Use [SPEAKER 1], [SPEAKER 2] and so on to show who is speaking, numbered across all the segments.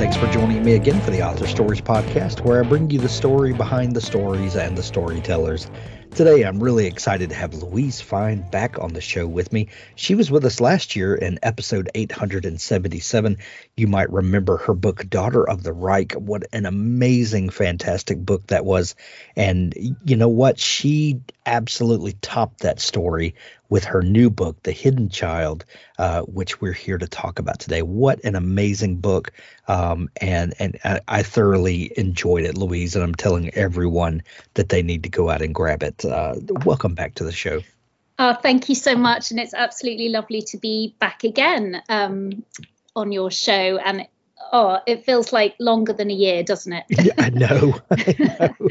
[SPEAKER 1] Thanks for joining me again for the Author Stories Podcast, where I bring you the story behind the stories and the storytellers. Today, I'm really excited to have Louise Fein back on the show with me. She was with us last year in episode 877. You might remember her book, Daughter of the Reich. What an amazing, fantastic book that was. And you know what? She absolutely topped that story with her new book, The Hidden Child, uh, which we're here to talk about today. What an amazing book. Um, and and I, I thoroughly enjoyed it, Louise, and I'm telling everyone that they need to go out and grab it. Uh, welcome back to the show.
[SPEAKER 2] Oh, thank you so much, and it's absolutely lovely to be back again um, on your show. And oh, it feels like longer than a year, doesn't it?
[SPEAKER 1] yeah, I know. I know.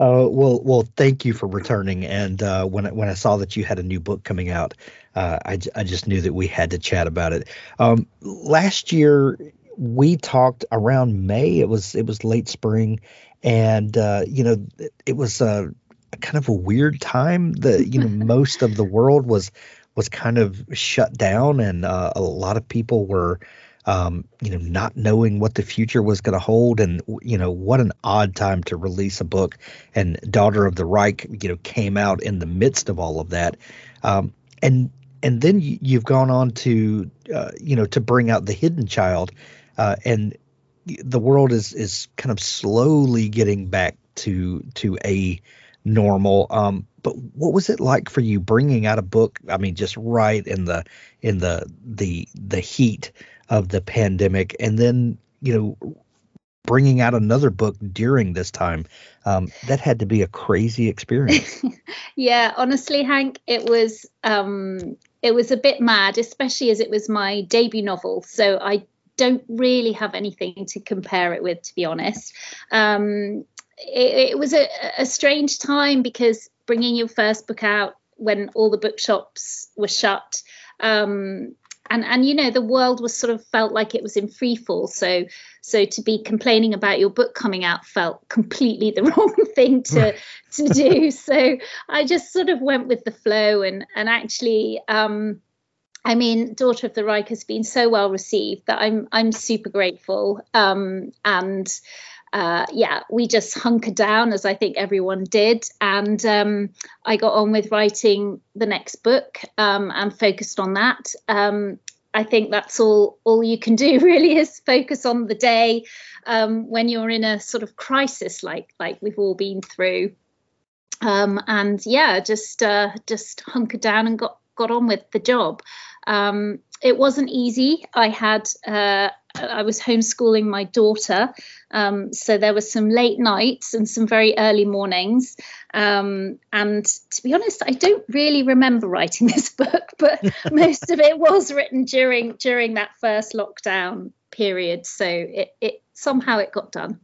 [SPEAKER 1] Uh, well, well, thank you for returning. And uh, when I, when I saw that you had a new book coming out, uh, I just knew that we had to chat about it. Um, last year we talked around May. It was it was late spring, and uh, you know it, was a, a kind of a weird time. The you know most of the world was was kind of shut down, and uh, a lot of people were um, you know, not knowing what the future was going to hold, and you know, what an odd time to release a book. And Daughter of the Reich, you know, came out in the midst of all of that, um, and and then you, you've gone on to, uh, you know, to bring out the Hidden Child, uh, and the world is is kind of slowly getting back to to a normal. Um, but what was it like for you bringing out a book? I mean, just right in the in the the the heat of the pandemic and then you know bringing out another book during this time um, that had to be a crazy experience.
[SPEAKER 2] Yeah honestly hank it was um, it was a bit mad especially as it was my debut novel so i don't really have anything to compare it with to be honest. Um, it, it, was a, a strange time because bringing your first book out when all the bookshops were shut um, and and you know the world was sort of felt like it was in free fall. So so to be complaining about your book coming out felt completely the wrong thing to to do. So i just sort of went with the flow and and actually um I mean, Daughter of the Reich has been so well received that I'm I'm super grateful. Um, and uh, yeah, we just hunkered down as I think everyone did, and um, I got on with writing the next book um, and focused on that. Um, I think that's all all you can do really is focus on the day um, when you're in a sort of crisis like like we've all been through, um, and yeah, just uh, just hunkered down and got got on with the job. Um, it wasn't easy. I had uh, I was homeschooling my daughter, um, so there were some late nights and some very early mornings. Um, and to be honest, I don't really remember writing this book, but most of it was written during during that first lockdown period. So it, it somehow it got done.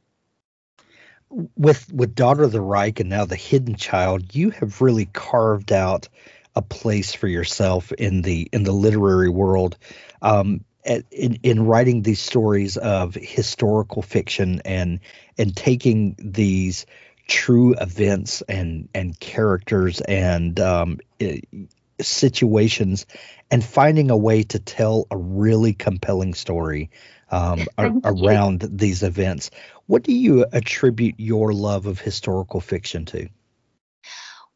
[SPEAKER 1] With with Daughter of the Reich and now the Hidden Child, you have really carved out a place for yourself in the in the literary world. Um, in, in writing these stories of historical fiction and and taking these true events and and characters and um, situations and finding a way to tell a really compelling story um, a, around these events. What do you attribute your love of historical fiction to?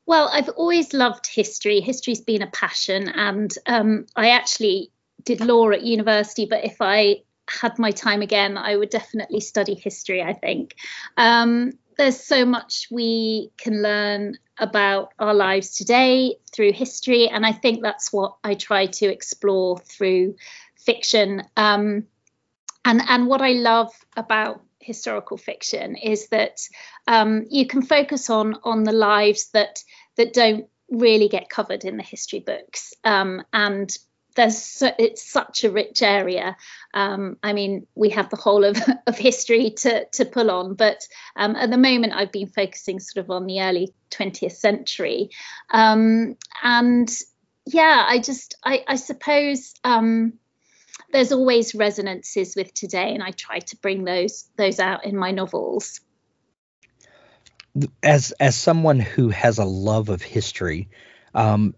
[SPEAKER 2] Well, I've always loved history. History's been a passion, and um, I actually did law at university. But if I had my time again, I would definitely study history. I think um, there's so much we can learn about our lives today through history, and I think that's what I try to explore through fiction. Um, and and what I love about historical fiction is that um, you can focus on on the lives that that don't really get covered in the history books um, and there's so, it's such a rich area. Um, I mean, we have the whole of, of history to to pull on, but um, at the moment, I've been focusing sort of on the early 20th century, um, and yeah, I just I, I suppose um, there's always resonances with today, and I try to bring those those out in my novels.
[SPEAKER 1] As as someone who has a love of history, um,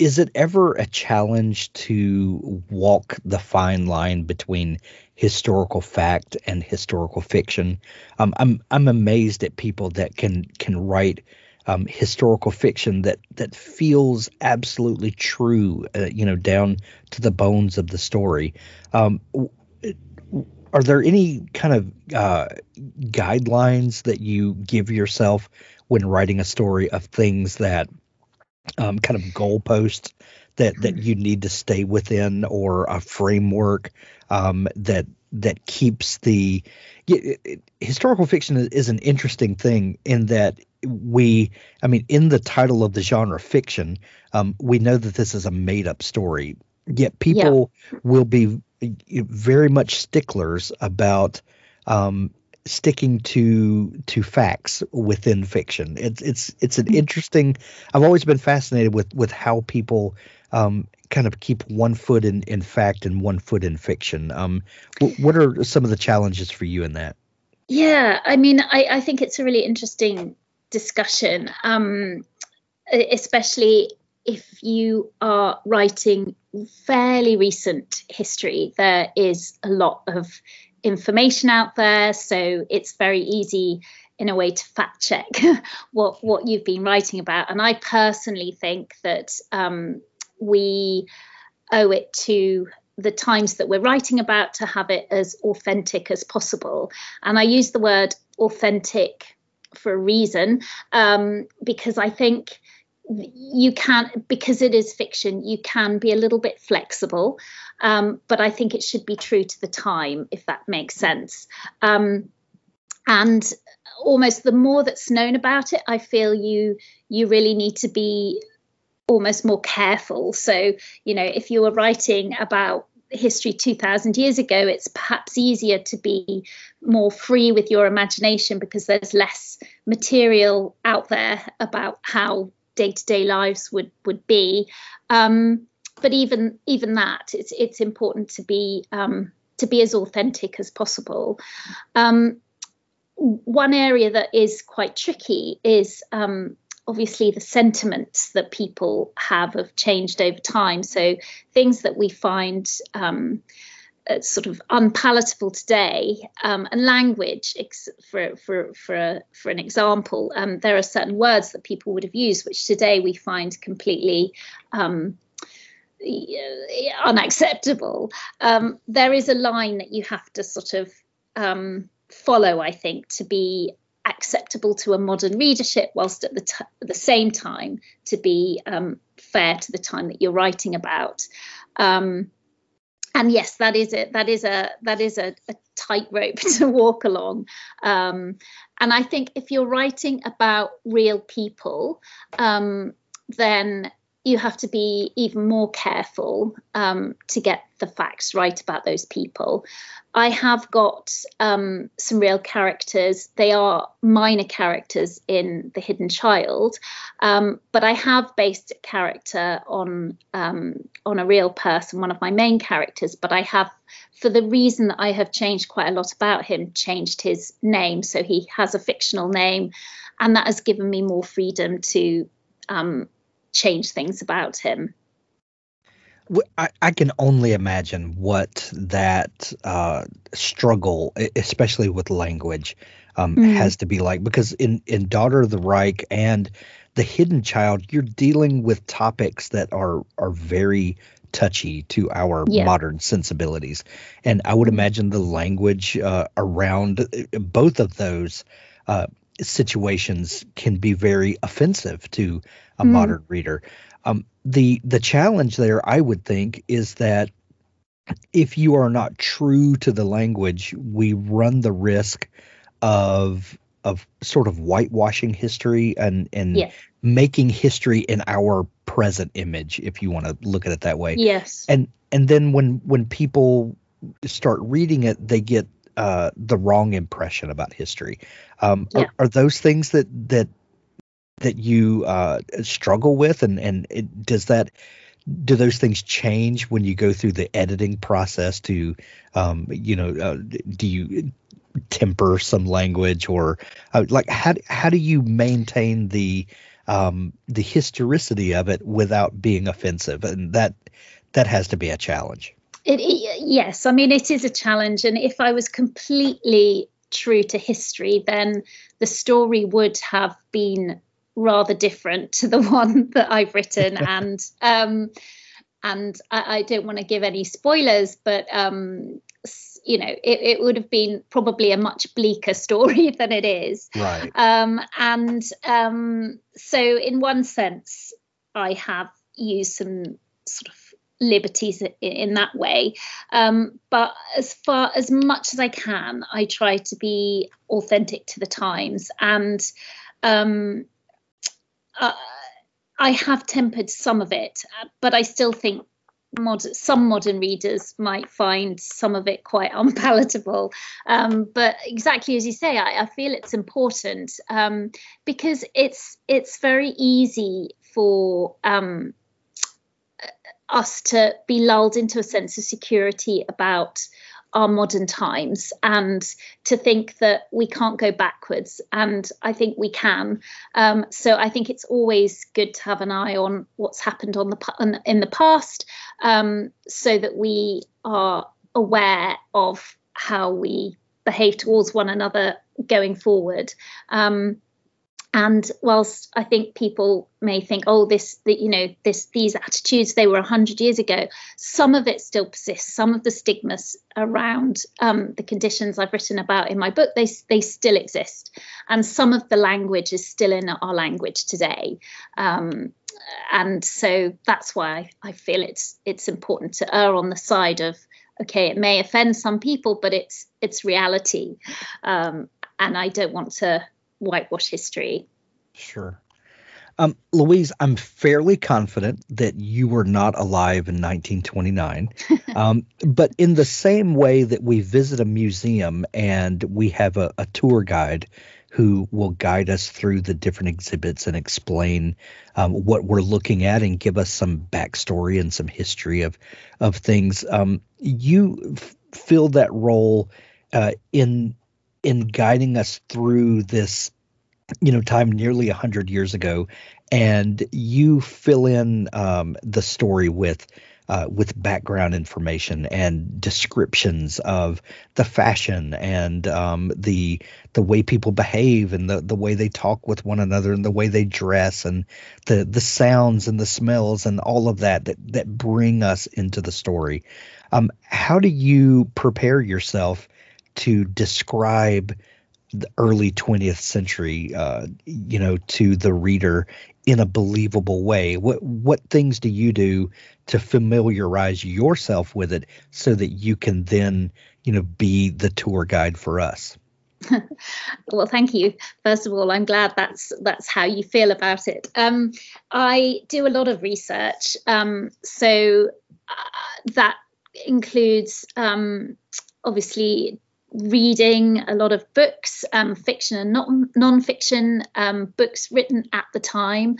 [SPEAKER 1] is it ever a challenge to walk the fine line between historical fact and historical fiction? Um, I'm I'm amazed at people that can can write um, historical fiction that that feels absolutely true, uh, you know, down to the bones of the story. Um, are there any kind of uh, guidelines that you give yourself when writing a story of things that um, kind of goalposts that that you need to stay within or a framework um, that that keeps the it, it, historical fiction is, is, an interesting thing in that we i mean in the title of the genre fiction um, we know that this is a made up story yet people yeah. will be very much sticklers about um, sticking to to facts within fiction. It's it's it's an interesting. I've always been fascinated with with how people um, kind of keep one foot in in fact and one foot in fiction. Um, what are some of the challenges for you in that?
[SPEAKER 2] Yeah, I mean, I I think it's a really interesting discussion, um, especially if you are writing fairly recent history. There is a lot of information out there, so it's very easy in a way to fact check what what you've been writing about. And I personally think that um, we owe it to the times that we're writing about to have it as authentic as possible. And I use the word authentic for a reason um, because I think you can because it is fiction you can be a little bit flexible um, but i think it should be true to the time if that makes sense. Um, and almost the more that's known about it i feel you you really need to be almost more careful. So you know if you were writing about history 2000 years ago it's perhaps easier to be more free with your imagination because there's less material out there about how day-to-day lives would would be. Um, but even even that it's it's important to be um, to be as authentic as possible. Um, one area that is quite tricky is um, obviously the sentiments that people have have changed over time. So things that we find um, sort of unpalatable today. Um, and language, for for for a, for an example, um, there are certain words that people would have used, which today we find completely. Um, unacceptable. Um, there is a line that you have to sort of um, follow, I think, to be acceptable to a modern readership, whilst at the, t- at the same time to be um, fair to the time that you're writing about. Um, and yes, that is it. That is a that is a, a tightrope to walk along. Um, and I think if you're writing about real people, um, then you have to be even more careful um, to get the facts right about those people. I have got um, some real characters. They are minor characters in The Hidden Child, um, but I have based a character on um, on a real person, one of my main characters. But I have, for the reason that I have changed quite a lot about him, changed his name, so he has a fictional name, and that has given me more freedom to um, change things about him.
[SPEAKER 1] I, I can only imagine what that uh, struggle, especially with language, um, mm. has to be like. Because in, in Daughter of the Reich and The Hidden Child, you're dealing with topics that are are very touchy to our yeah. modern sensibilities, and I would imagine the language uh, around uh, both of those uh, situations can be very offensive to a mm. modern reader. Um, the the challenge there, I would think, is that if you are not true to the language, we run the risk of of sort of whitewashing history and and making history in our present image, if you want to look at it that way.
[SPEAKER 2] Yes.
[SPEAKER 1] And and then when when people start reading it, they get uh, the wrong impression about history. Um,
[SPEAKER 2] Yeah.
[SPEAKER 1] are, are those things that that that you uh, struggle with, and and it, does that do those things change when you go through the editing process? To um, you know, uh, do you temper some language, or uh, like how how do you maintain the um, the historicity of it without being offensive? And that that has to be a challenge.
[SPEAKER 2] It, it- yes, I mean it is a challenge, and if I was completely true to history, then the story would have been rather different to the one that I've written, and um, and I, I don't want to give any spoilers, but um, you know it, it would have been probably a much bleaker story than it is.
[SPEAKER 1] Right.
[SPEAKER 2] Um, and um, so, in one sense, I have used some sort of liberties in that way. Um, but as far as much as I can, I try to be authentic to the times. And um, uh, I have tempered some of it, uh, but I still think. Mod- some modern readers might find some of it quite unpalatable um, but exactly as you say I, I feel it's important um, because it's it's very easy for um, us to be lulled into a sense of security about our modern times and to think that we can't go backwards. And i think we can. Um, so i think it's always good to have an eye on what's happened on the in the past um, so that we are aware of how we behave towards one another going forward. Um, and whilst I think people may think, oh, this, that you know, this, these attitudes they were hundred years ago, some of it still persists. Some of the stigmas around um, the conditions I've written about in my book, they they still exist, and some of the language is still in our language today. Um, and so that's why I, I feel it's it's important to err on the side of okay, it may offend some people, but it's it's reality, um, and I don't want to whitewash history.
[SPEAKER 1] Sure. Um, Louise, I'm fairly confident that you were not alive in 1929. um, but in the same way that we visit a museum and we have a, a tour guide who will guide us through the different exhibits and explain um, what we're looking at and give us some backstory and some history of of things, um, you f- fill that role uh, in in guiding us through this you know time nearly 100 years ago and you fill in um, the story with uh, with background information and descriptions of the fashion and um, the the way people behave and the, the way they talk with one another and the way they dress and the the sounds and the smells and all of that that that bring us into the story. Um, how do you prepare yourself to describe the early 20th century uh, you know to the reader in a believable way. What what things do you do to familiarize yourself with it so that you can then you know be the tour guide for us?
[SPEAKER 2] Well thank you. First of all i'm glad that's that's how you feel about it. Um, i do a lot of research um, so uh, that includes um, obviously reading a lot of books, um, fiction and non non-fiction um, books written at the time,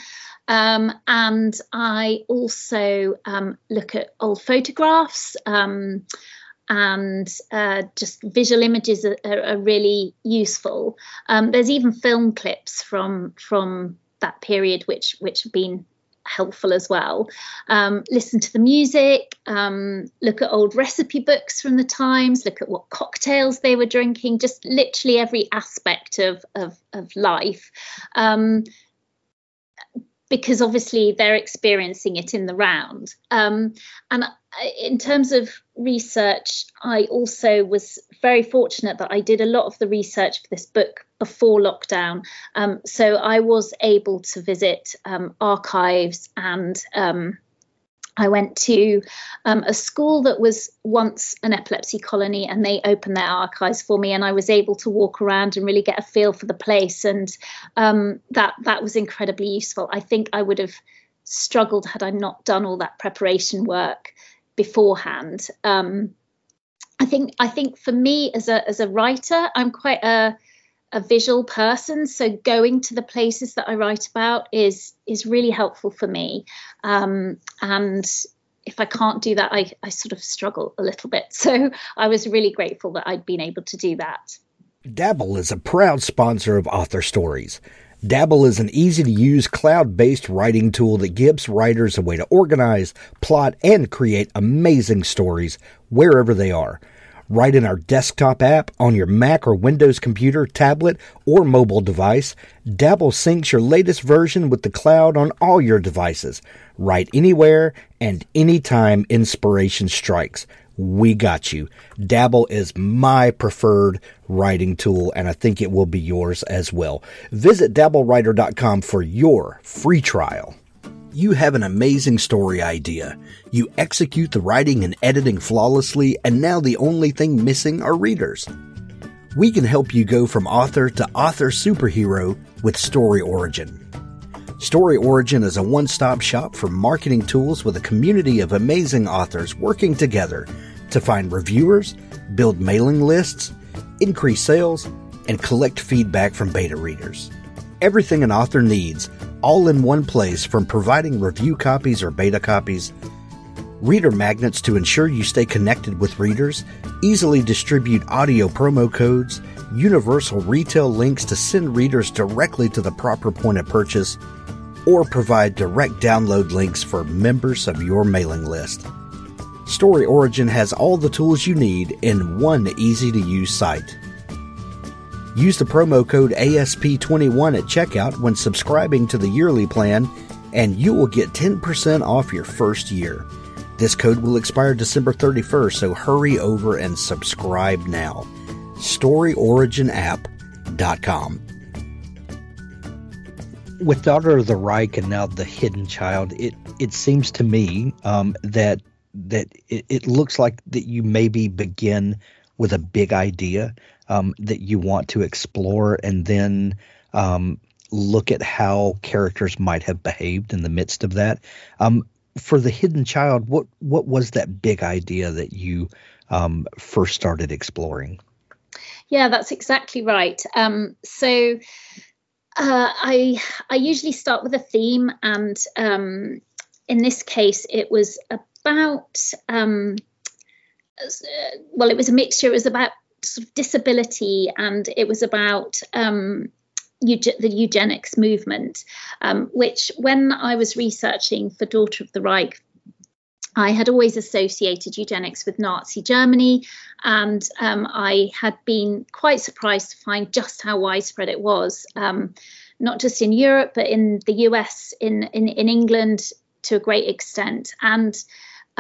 [SPEAKER 2] um, and I also um, look at old photographs. um, and uh, just visual images are, are really useful. Um, there's even film clips from from that period which which have been helpful as well. Um, listen to the music, um, look at old recipe books from the times, look at what cocktails they were drinking, just literally every aspect of, of, of life. Um, because obviously they're experiencing it in the round. Um, and in terms of research, I also was very fortunate that I did a lot of the research for this book before lockdown. Um, so I was able to visit um, archives and um, I went to um, a school that was once an epilepsy colony, and they opened their archives for me, and I was able to walk around and really get a feel for the place, and um, that that was incredibly useful. I think I would have struggled had I not done all that preparation work beforehand. Um, I think I think for me as a as a writer, I'm quite a a visual person. So going to the places that i write about is is really helpful for me. Um, and if i can't do that I, I sort of struggle a little bit. So i was really grateful that i'd been able to do that.
[SPEAKER 3] Dabble is a proud sponsor of author stories. Dabble is an easy to use cloud based writing tool that gives writers a way to organize, plot, and create amazing stories wherever they are right in our desktop app on your Mac or Windows computer, tablet, or mobile device. Dabble syncs your latest version with the cloud on all your devices. Write anywhere and anytime inspiration strikes. We got you. Dabble is my preferred writing tool, and I think it will be yours as well. Visit dabblewriter.com for your free trial. You have an amazing story idea. You execute the writing and editing flawlessly, and now the only thing missing are readers. We can help you go from author to author superhero with Story Origin. Story Origin is a one stop shop for marketing tools with a community of amazing authors working together to find reviewers, build mailing lists, increase sales, and collect feedback from beta readers. Everything an author needs all in one place from providing review copies or beta copies, reader magnets to ensure you stay connected with readers, easily distribute audio promo codes, universal retail links to send readers directly to the proper point of purchase, or provide direct download links for members of your mailing list. Story Origin has all the tools you need in one easy to use site. Use the promo code ASP21 at checkout when subscribing to the yearly plan, and you will get 10% off your first year. This code will expire December 31st, so hurry over and subscribe now. StoryOriginApp.com.
[SPEAKER 1] With Daughter of the Reich and now The Hidden Child, it, it seems to me um, that that it, it looks like that you maybe begin with a big idea um, that you want to explore and then um, look at how characters might have behaved in the midst of that. Um, for the hidden child, what what was that big idea that you um, first started exploring?
[SPEAKER 2] Yeah, that's exactly right. Um, so uh, I I usually start with a theme, and um, in this case, it was about um, well, it was a mixture. It was about sort of disability, and it was about um, the eugenics movement, um, which when I was researching for Daughter of the Reich, I had always associated eugenics with Nazi Germany, and um, I had been quite surprised to find just how widespread it was, um, not just in Europe, but in the US, in, in, in England to a great extent. And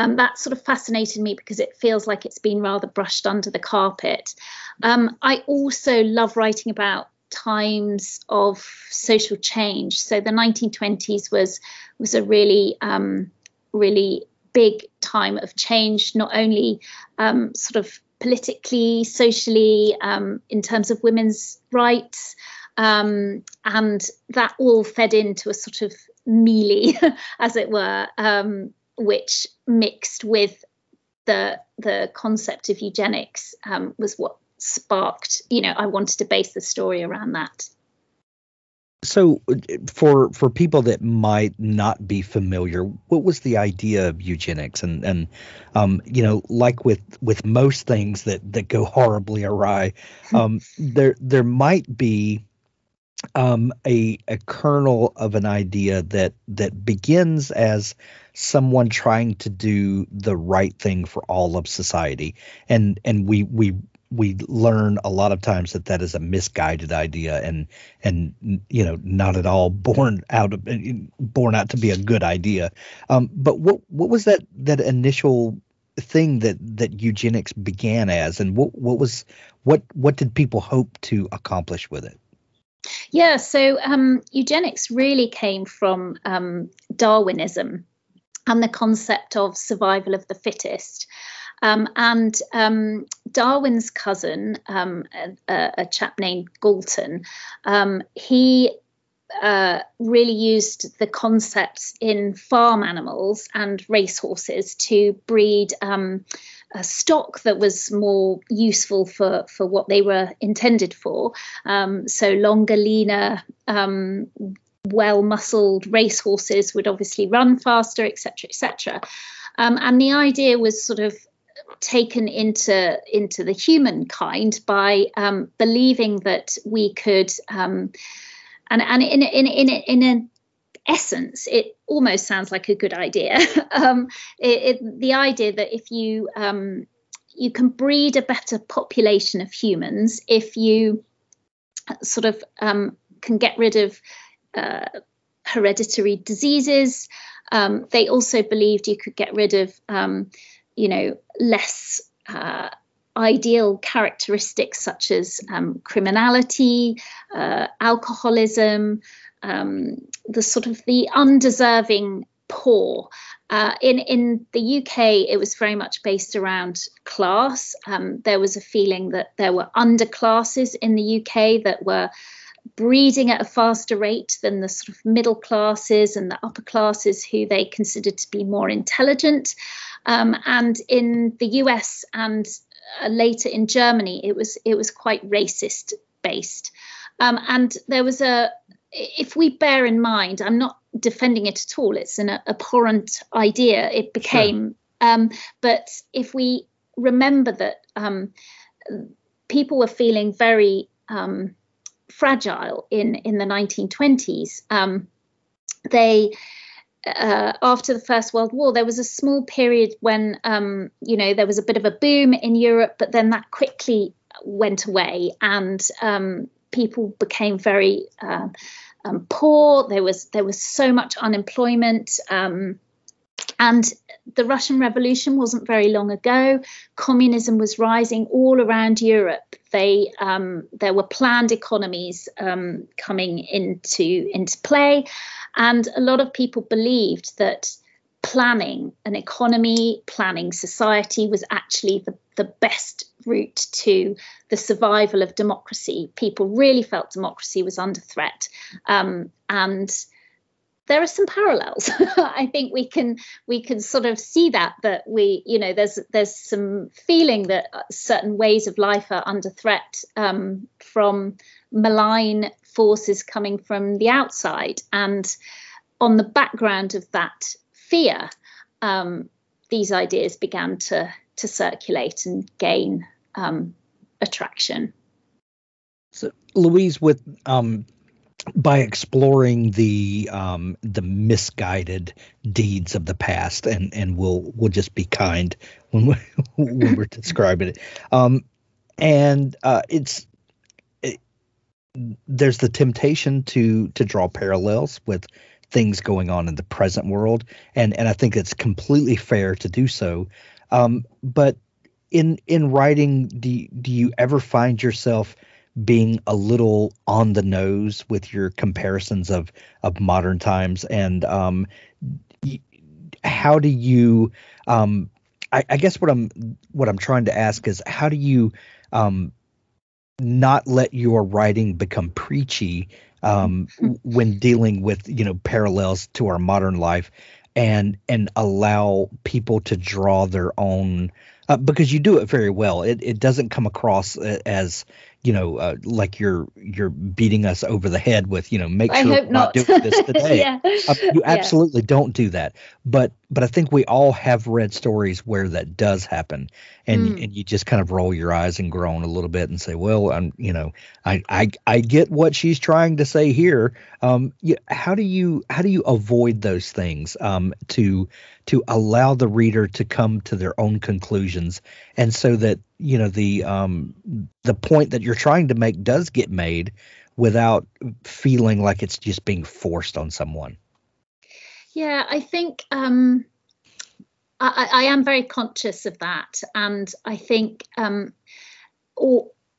[SPEAKER 2] um, that sort of fascinated me because it feels like it's been rather brushed under the carpet. Um, I also love writing about times of social change. So the 1920s was was a really um, really big time of change, not only um, sort of politically, socially, um, in terms of women's rights. Um, and that all fed into a sort of mealy, as it were, um, which mixed with the the concept of eugenics um, was what sparked. You know, I wanted to base the story around that.
[SPEAKER 1] So, for for people that might not be familiar, what was the idea of eugenics? And and um, you know, like with with most things that that go horribly awry, um, there there might be um, a a kernel of an idea that that begins as someone trying to do the right thing for all of society. And and we we we learn a lot of times that that is a misguided idea and and you know not at all born out of born out to be a good idea. Um, but what what was that that initial thing that that eugenics began as? And what what was what what did people hope to accomplish with it
[SPEAKER 2] yeah so um, eugenics really came from um, darwinism and the concept of survival of the fittest. Um, and um, Darwin's cousin, um, a, a, chap named Galton, um, he uh, really used the concepts in farm animals and racehorses to breed um, a stock that was more useful for, for what they were intended for. Um, so longer, leaner, um, well muscled racehorses would obviously run faster, etc., etc. Um, and the idea was sort of taken into into the humankind by um, believing that we could um, and and in in in in an essence it almost sounds like a good idea. Um, it, it, the idea that if you um, you can breed a better population of humans if you sort of um, can get rid of uh, hereditary diseases. Um, they also believed you could get rid of um, you know less uh, ideal characteristics such as um, criminality, uh, alcoholism, um, the sort of the undeserving poor. Uh, in in the UK, it was very much based around class. Um, there was a feeling that there were underclasses in the UK that were breeding at a faster rate than the sort of middle classes and the upper classes who they considered to be more intelligent. Um, and in the US and uh, later in Germany, it was it was quite racist based, um, and there was a. If we bear in mind, I'm not defending it at all. It's an abhorrent idea. It became, sure. um, but if we remember that um, people were feeling very um, fragile in in the 1920s, um, they uh, after the First World War, there was a small period when, um, you know, there was a bit of a boom in Europe, but then that quickly went away, and um, people became very uh, um, poor. There was there was so much unemployment, um, and the Russian Revolution wasn't very long ago. Communism was rising all around Europe. They um, there were planned economies um, coming into into play, and a lot of people believed that planning an economy, planning society was actually the, the best route to the survival of democracy. People really felt democracy was under threat. Um, and there are some parallels. I think we can we can sort of see that that we you know there's there's some feeling that certain ways of life are under threat um, from malign forces coming from the outside. And on the background of that fear, um, these ideas began to, to circulate and gain um, attraction.
[SPEAKER 1] So, Louise, with um, by exploring the um, the misguided deeds of the past, and and we'll we'll just be kind when we when we're describing it. Um, and uh, it's there's the temptation to to draw parallels with things going on in the present world, and and I think it's completely fair to do so. Um, but in in writing, do do you ever find yourself being a little on the nose with your comparisons of of modern times, and um, how do you? Um, I, I guess what I'm what I'm trying to ask is how do you um, not let your writing become preachy um, when dealing with you know parallels to our modern life and and allow people to draw their own uh, because you do it very well. It, it doesn't come across as you know, uh, like you're you're beating us over the head with, you know, make
[SPEAKER 2] I
[SPEAKER 1] sure
[SPEAKER 2] we're
[SPEAKER 1] not.
[SPEAKER 2] not
[SPEAKER 1] doing this today.
[SPEAKER 2] yeah.
[SPEAKER 1] uh, you absolutely yeah. don't do that. But but I think we all have read stories where that does happen, and mm. and you just kind of roll your eyes and groan a little bit and say, well, I'm you know, I I I get what she's trying to say here. Um, you, how do you how do you avoid those things um, to to allow the reader to come to their own conclusions, and so that you know the um, the point that you're trying to make does get made without feeling like it's just being forced on someone.
[SPEAKER 2] Yeah, I think um, I, I, am very conscious of that, and I think um,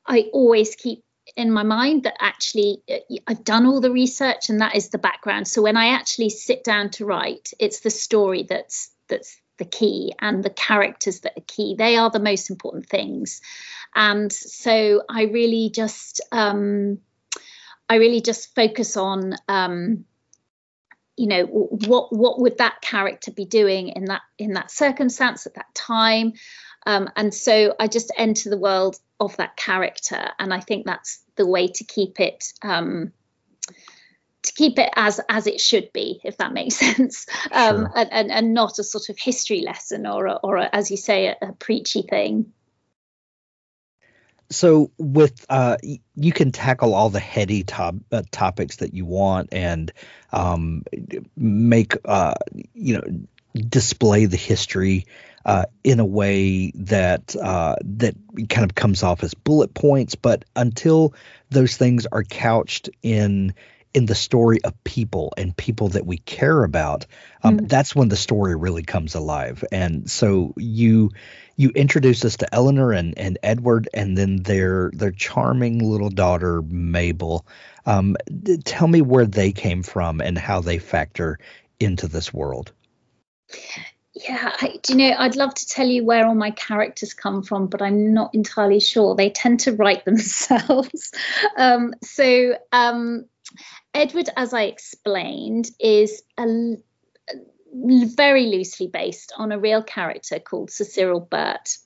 [SPEAKER 2] I always keep in my mind that actually uh, I've done all the research and that is the background. So when I actually sit down to write, it's the story that's that's the key and the characters that are key. They are the most important things. And so I really just um, I really just focus on um, you know what what would that character be doing in that in that circumstance at that time um, and so I just enter the world of that character, and I think that's the way to keep it. Um, to keep it as as it should be, if that makes sense, um, sure. and, and, and not a sort of history lesson or a, or a, as you say a, a preachy thing.
[SPEAKER 1] So with uh, you can tackle all the heady top, uh, topics that you want and um, make uh, you know display the history uh, in a way that uh, that kind of comes off as bullet points. But until those things are couched in in the story of people and people that we care about, um, mm. that's when the story really comes alive. And so you you introduce us to Eleanor and, and Edward, and then their their charming little daughter Mabel. Um, tell me where they came from and how they factor into this world.
[SPEAKER 2] Yeah, I, do you know, I'd love to tell you where all my characters come from, but I'm not entirely sure. They tend to write themselves. um, so, um, Edward, as I explained, is a, very loosely based on a real character called Sir Cyril Burt.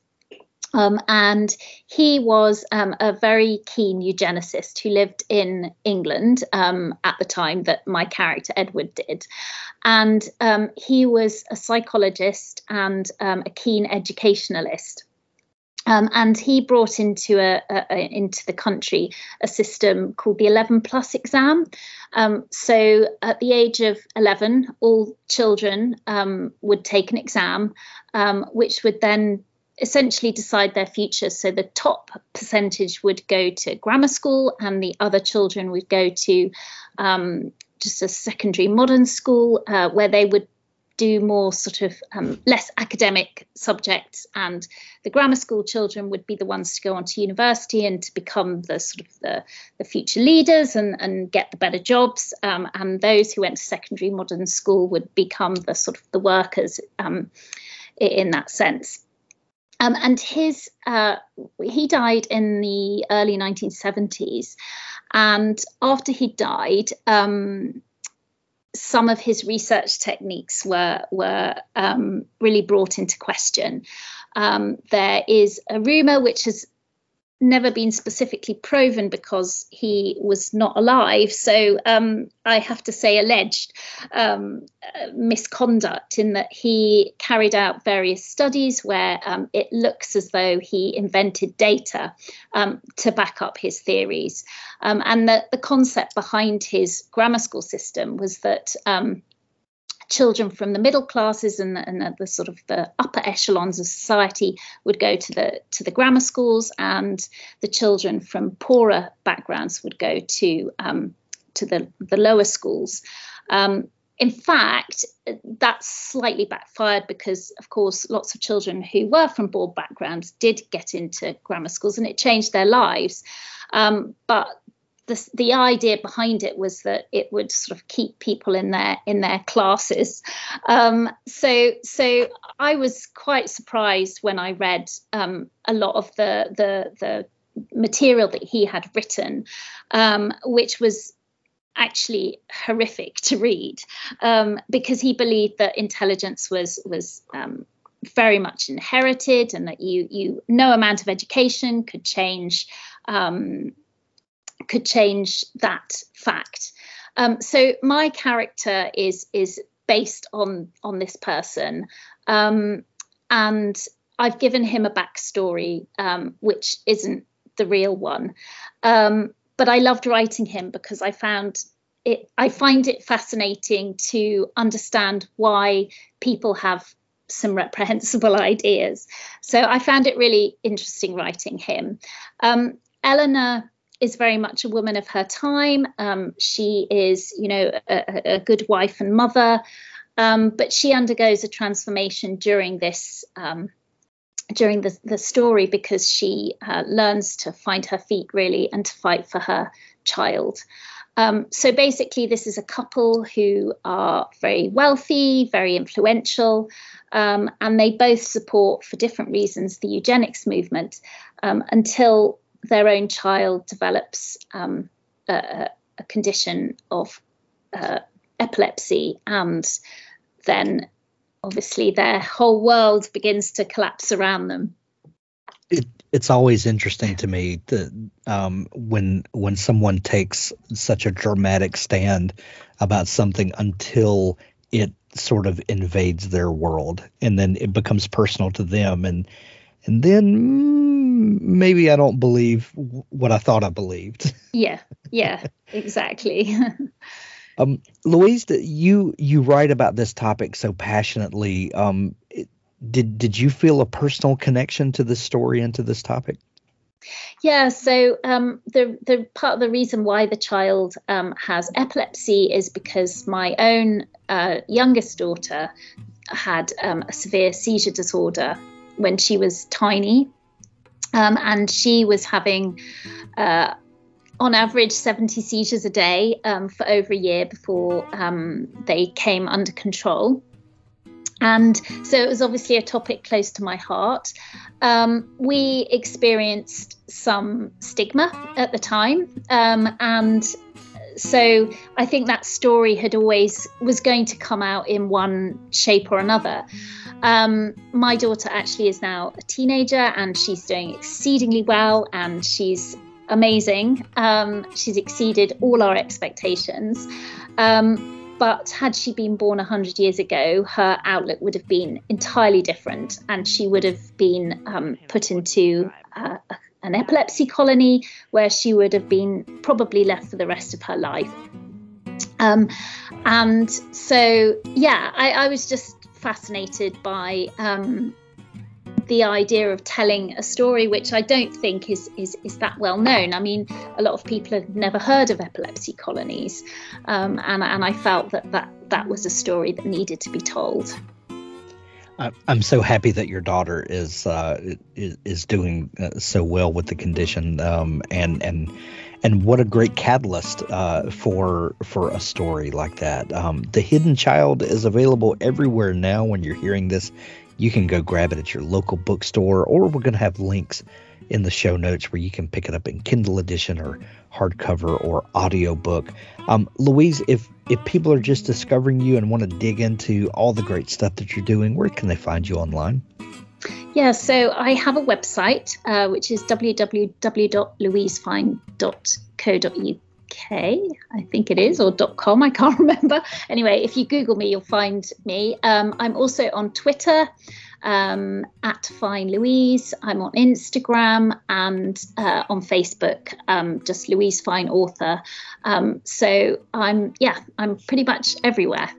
[SPEAKER 2] Um, and he was um, a very keen eugenicist who lived in England um, at the time that my character Edward did. And um, he was a psychologist and um, a keen educationalist. Um, and he brought into a, a, a, into the country a system called the 11 plus exam. Um, so at the age of 11, all children um, would take an exam, um, which would then essentially decide their future. So the top percentage would go to grammar school, and the other children would go to um, just a secondary modern school uh, where they would do more sort of um, less academic subjects and the grammar school children would be the ones to go on to university and to become the sort of the, the future leaders and, and get the better jobs. Um, and those who went to secondary modern school would become the sort of the workers um, in that sense. Um, and his uh, he died in the early 1970s, and after he died, um, some of his research techniques were were um, really brought into question. Um, there is a rumor which has never been specifically proven because he was not alive. So um, I have to say alleged um, uh, misconduct in that he carried out various studies where um, it looks as though he invented data um, to back up his theories. Um, and the, the concept behind his grammar school system was that um, children from the middle classes and, and the, the, sort of the upper echelons of society would go to the to the grammar schools, and the children from poorer backgrounds would go to um, to the the lower schools. Um, in fact, that's slightly backfired because, of course, lots of children who were from poor backgrounds did get into grammar schools and it changed their lives. Um, but the, the idea behind it was that it would sort of keep people in their in their classes. Um, so so I was quite surprised when I read um, a lot of the the the material that he had written, um, which was actually horrific to read um, because he believed that intelligence was was um, very much inherited and that you you no amount of education could change um, could change that fact. Um, so my character is is based on on this person, um, and I've given him a backstory um, which isn't the real one. Um, but I loved writing him because I found it. I find it fascinating to understand why people have some reprehensible ideas. So I found it really interesting writing him. Um, Eleanor is very much a woman of her time. Um, she is, you know, a, a good wife and mother, um, but she undergoes a transformation during this um, during the, the story because she uh, learns to find her feet really and to fight for her child. Um, so basically, this is a couple who are very wealthy, very influential, um, and they both support, for different reasons, the eugenics movement um, until their own child develops um, a, a, condition of uh, epilepsy, and then obviously their whole world begins to collapse around them.
[SPEAKER 1] It, it's always interesting to me that um, when when someone takes such a dramatic stand about something until it sort of invades their world and then it becomes personal to them and and then mm, maybe I don't believe what I thought I believed.
[SPEAKER 2] Yeah, yeah, exactly.
[SPEAKER 1] um, Louise, you you write about this topic so passionately. Um, it, did did you feel a personal connection to this story and to this topic?
[SPEAKER 2] Yeah, so um, the the part of the reason why the child um, has epilepsy is because my own uh, youngest daughter had um, a severe seizure disorder when she was tiny. Um, and she was having, uh, on average, 70 seizures a day um, for over a year before um, they came under control. And so it was obviously a topic close to my heart. Um, we experienced some stigma at the time, um, and so I think that story had always was going to come out in one shape or another. Um, my daughter actually is now a teenager and she's doing exceedingly well and she's amazing. Um, she's exceeded all our expectations. Um, but had she been born 100 years ago, her outlook would have been entirely different and she would have been um, put into uh, an epilepsy colony where she would have been probably left for the rest of her life. Um, and so, yeah, I, I was just fascinated by um, the idea of telling a story which I don't think is, is, is that well known. I mean, a lot of people have never heard of epilepsy colonies, um, and, and I felt that, that that was a story that needed to be told.
[SPEAKER 1] I'm so happy that your daughter is uh, is, doing uh, so well with the condition, um, and and and what a great catalyst uh, for for a story like that. Um, the Hidden Child is available everywhere now. When you're hearing this, you can go grab it at your local bookstore, or we're going to have links in the show notes where you can pick it up in Kindle edition or hardcover or audiobook. Um, Louise, if if people are just discovering you and want to dig into all the great stuff that you're doing, where can they find you online?
[SPEAKER 2] Yeah, so I have a website uh, which is www.louisefein.co.uk. I think it is, or .com, I can't remember. Anyway, if you Google me, you'll find me. Um, I'm also on Twitter um, at Fein Louise. I'm on Instagram and uh, on Facebook, um, just Louise Fein Author. Um, so I'm, yeah, I'm pretty much everywhere.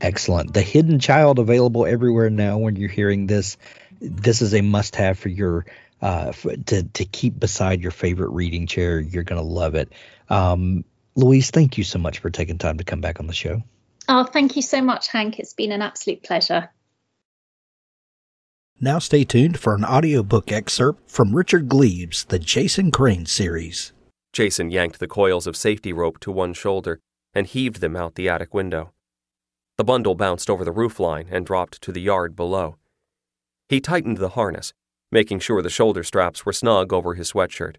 [SPEAKER 1] Excellent. The Hidden Child available everywhere now. When you're hearing this, this is a must-have for your uh, for, to to keep beside your favorite reading chair. You're gonna love it. Um, Louise, thank you so much for taking time to come back on the show.
[SPEAKER 2] Oh, thank you so much, Hank. It's been an absolute pleasure.
[SPEAKER 3] Now stay tuned for an audiobook excerpt from Richard Gleaves' The Jason Crane series.
[SPEAKER 4] Jason yanked the coils of safety rope to one shoulder and heaved them out the attic window. The bundle bounced over the roofline and dropped to the yard below. He tightened the harness, making sure the shoulder straps were snug over his sweatshirt.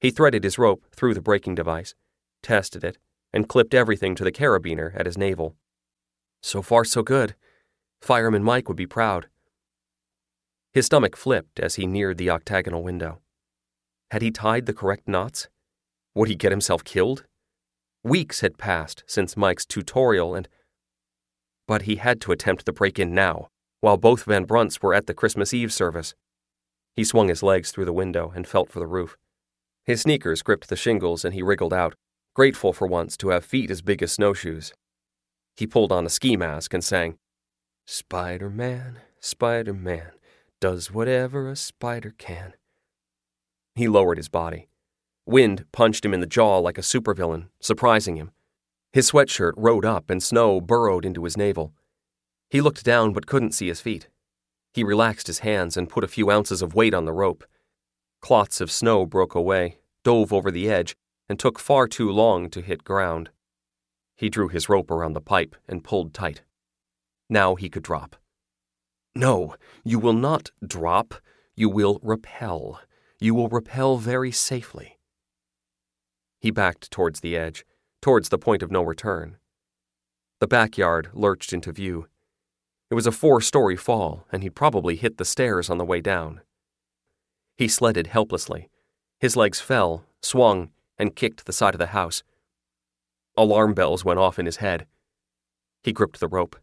[SPEAKER 4] He threaded his rope through the braking device, tested it, and clipped everything to the carabiner at his navel. So far, so good. Fireman Mike would be proud. His stomach flipped as he neared the octagonal window. Had he tied the correct knots? Would he get himself killed? Weeks had passed since Mike's tutorial, and. But he had to attempt the break in now, while both Van Brunts were at the Christmas Eve service. He swung his legs through the window and felt for the roof. His sneakers gripped the shingles and he wriggled out, grateful for once to have feet as big as snowshoes. He pulled on a ski mask and sang, Spider Man, Spider Man, does whatever a spider can. He lowered his body. Wind punched him in the jaw like a supervillain, surprising him. His sweatshirt rode up and snow burrowed into his navel. He looked down but couldn't see his feet. He relaxed his hands and put a few ounces of weight on the rope. Clots of snow broke away, dove over the edge, and took far too long to hit ground. He drew his rope around the pipe and pulled tight. Now he could drop. No, you will not drop. You will repel. You will repel very safely. He backed towards the edge, towards the point of no return. The backyard lurched into view. It was a four story fall, and he'd probably hit the stairs on the way down. He sledded helplessly. His legs fell, swung, and kicked the side of the house. Alarm bells went off in his head. He gripped the rope.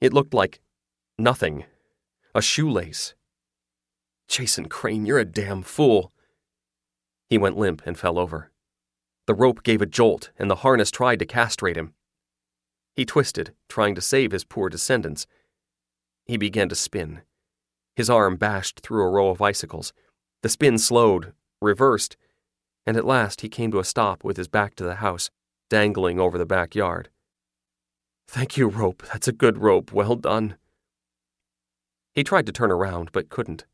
[SPEAKER 4] It looked like nothing a shoelace. Jason Crane, you're a damn fool. He went limp and fell over. The rope gave a jolt, and the harness tried to castrate him. He twisted, trying to save his poor descendants. He began to spin. His arm bashed through a row of icicles. The spin slowed, reversed, and at last he came to a stop with his back to the house, dangling over the backyard. Thank you, rope. That's a good rope. Well done. He tried to turn around, but couldn't.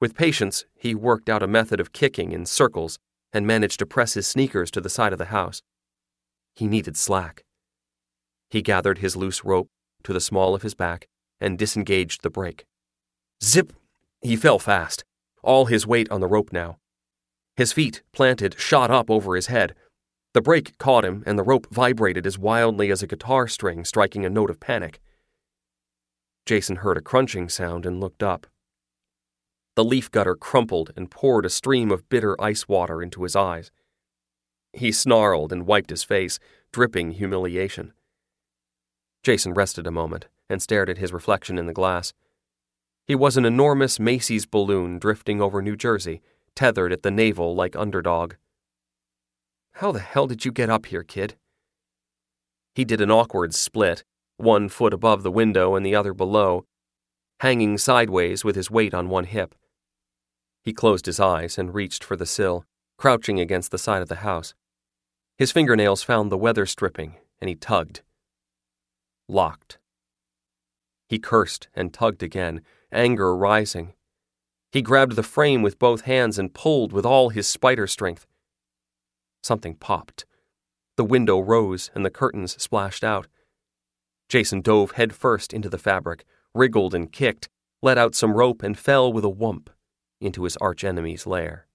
[SPEAKER 4] With patience, he worked out a method of kicking in circles and managed to press his sneakers to the side of the house. He needed slack. He gathered his loose rope to the small of his back and disengaged the brake. Zip! He fell fast, all his weight on the rope now. His feet, planted, shot up over his head. The brake caught him, and the rope vibrated as wildly as a guitar string striking a note of panic. Jason heard a crunching sound and looked up. The leaf gutter crumpled and poured a stream of bitter ice water into his eyes. He snarled and wiped his face, dripping humiliation. Jason rested a moment and stared at his reflection in the glass. He was an enormous Macy's balloon drifting over New Jersey, tethered at the navel like underdog. How the hell did you get up here, kid? He did an awkward split, one foot above the window and the other below, hanging sideways with his weight on one hip. He closed his eyes and reached for the sill, crouching against the side of the house. His fingernails found the weather stripping, and he tugged locked. He cursed and tugged again, anger rising. He grabbed the frame with both hands and pulled with all his spider strength. Something popped. The window rose and the curtains splashed out. Jason dove headfirst into the fabric, wriggled and kicked, let out some rope, and fell with a whump into his archenemy's lair.